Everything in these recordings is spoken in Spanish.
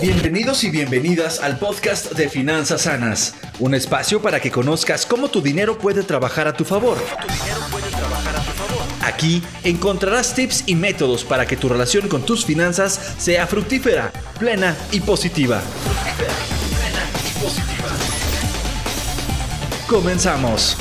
Bienvenidos y bienvenidas al podcast de Finanzas Sanas, un espacio para que conozcas cómo tu dinero puede trabajar a tu favor. Aquí encontrarás tips y métodos para que tu relación con tus finanzas sea fructífera, plena y positiva. Comenzamos.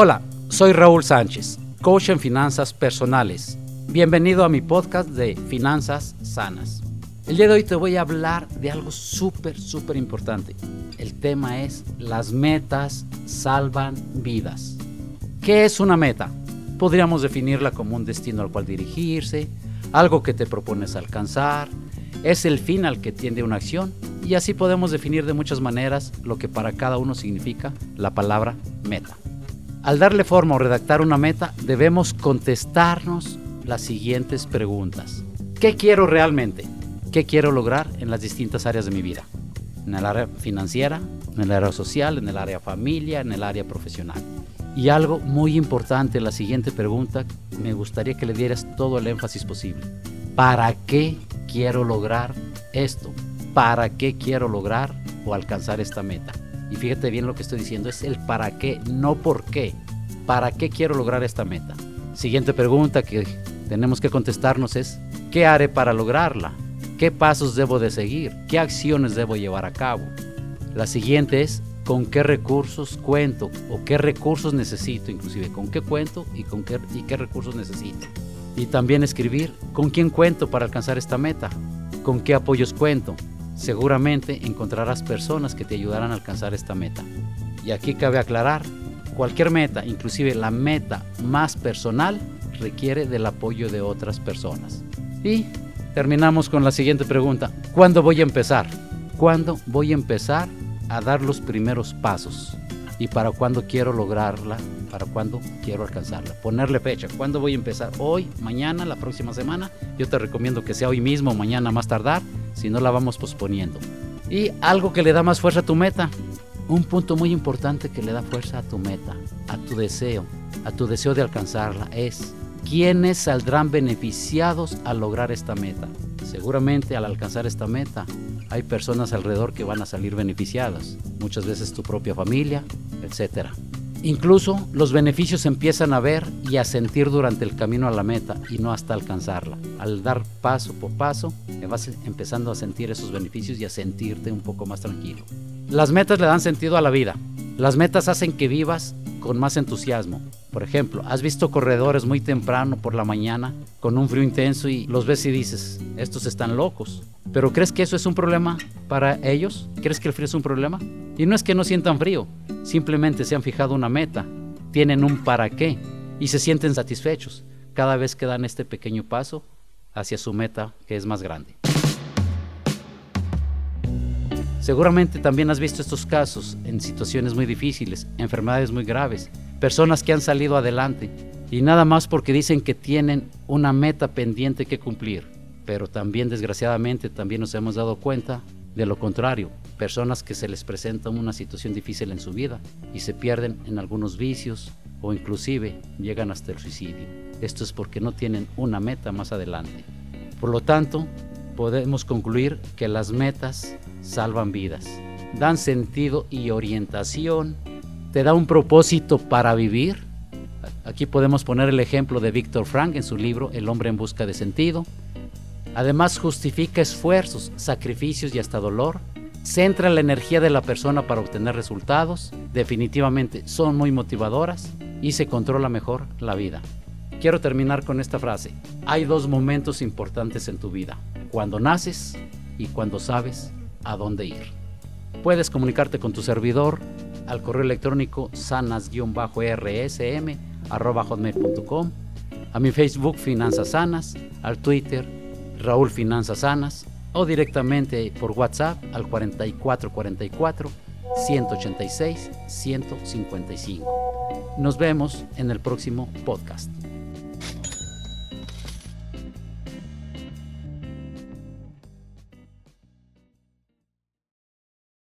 Hola, soy Raúl Sánchez, coach en finanzas personales. Bienvenido a mi podcast de Finanzas Sanas. El día de hoy te voy a hablar de algo súper, súper importante. El tema es las metas salvan vidas. ¿Qué es una meta? Podríamos definirla como un destino al cual dirigirse, algo que te propones alcanzar, es el fin al que tiende una acción y así podemos definir de muchas maneras lo que para cada uno significa la palabra meta. Al darle forma o redactar una meta, debemos contestarnos las siguientes preguntas. ¿Qué quiero realmente? ¿Qué quiero lograr en las distintas áreas de mi vida? En el área financiera, en el área social, en el área familia, en el área profesional. Y algo muy importante, la siguiente pregunta, me gustaría que le dieras todo el énfasis posible. ¿Para qué quiero lograr esto? ¿Para qué quiero lograr o alcanzar esta meta? Y fíjate bien lo que estoy diciendo, es el para qué, no por qué. ¿Para qué quiero lograr esta meta? Siguiente pregunta que tenemos que contestarnos es, ¿qué haré para lograrla? ¿Qué pasos debo de seguir? ¿Qué acciones debo llevar a cabo? La siguiente es, ¿con qué recursos cuento? ¿O qué recursos necesito? Inclusive, ¿con qué cuento y, con qué, y qué recursos necesito? Y también escribir, ¿con quién cuento para alcanzar esta meta? ¿Con qué apoyos cuento? Seguramente encontrarás personas que te ayudarán a alcanzar esta meta. Y aquí cabe aclarar, cualquier meta, inclusive la meta más personal, requiere del apoyo de otras personas. Y terminamos con la siguiente pregunta. ¿Cuándo voy a empezar? ¿Cuándo voy a empezar a dar los primeros pasos? ¿Y para cuándo quiero lograrla? ¿Para cuándo quiero alcanzarla? Ponerle fecha. ¿Cuándo voy a empezar? ¿Hoy? ¿Mañana? ¿La próxima semana? Yo te recomiendo que sea hoy mismo, mañana más tardar si no la vamos posponiendo. Y algo que le da más fuerza a tu meta, un punto muy importante que le da fuerza a tu meta, a tu deseo, a tu deseo de alcanzarla, es quiénes saldrán beneficiados al lograr esta meta. Seguramente al alcanzar esta meta hay personas alrededor que van a salir beneficiadas, muchas veces tu propia familia, etc. Incluso los beneficios empiezan a ver y a sentir durante el camino a la meta y no hasta alcanzarla. Al dar paso por paso, vas empezando a sentir esos beneficios y a sentirte un poco más tranquilo. Las metas le dan sentido a la vida. Las metas hacen que vivas con más entusiasmo. Por ejemplo, has visto corredores muy temprano por la mañana con un frío intenso y los ves y dices, estos están locos. Pero ¿crees que eso es un problema para ellos? ¿Crees que el frío es un problema? Y no es que no sientan frío, simplemente se han fijado una meta, tienen un para qué y se sienten satisfechos cada vez que dan este pequeño paso hacia su meta que es más grande. Seguramente también has visto estos casos en situaciones muy difíciles, enfermedades muy graves, personas que han salido adelante y nada más porque dicen que tienen una meta pendiente que cumplir. Pero también desgraciadamente también nos hemos dado cuenta de lo contrario, personas que se les presenta una situación difícil en su vida y se pierden en algunos vicios o inclusive llegan hasta el suicidio. Esto es porque no tienen una meta más adelante. Por lo tanto, podemos concluir que las metas salvan vidas, dan sentido y orientación, te da un propósito para vivir. Aquí podemos poner el ejemplo de Víctor Frank en su libro El hombre en busca de sentido. Además justifica esfuerzos, sacrificios y hasta dolor. Centra la energía de la persona para obtener resultados. Definitivamente son muy motivadoras y se controla mejor la vida. Quiero terminar con esta frase. Hay dos momentos importantes en tu vida. Cuando naces y cuando sabes a dónde ir. Puedes comunicarte con tu servidor al correo electrónico sanas-rsm.com, a mi Facebook Finanzas Sanas, al Twitter Raúl Finanzas Sanas o directamente por WhatsApp al 4444 186 155. Nos vemos en el próximo podcast.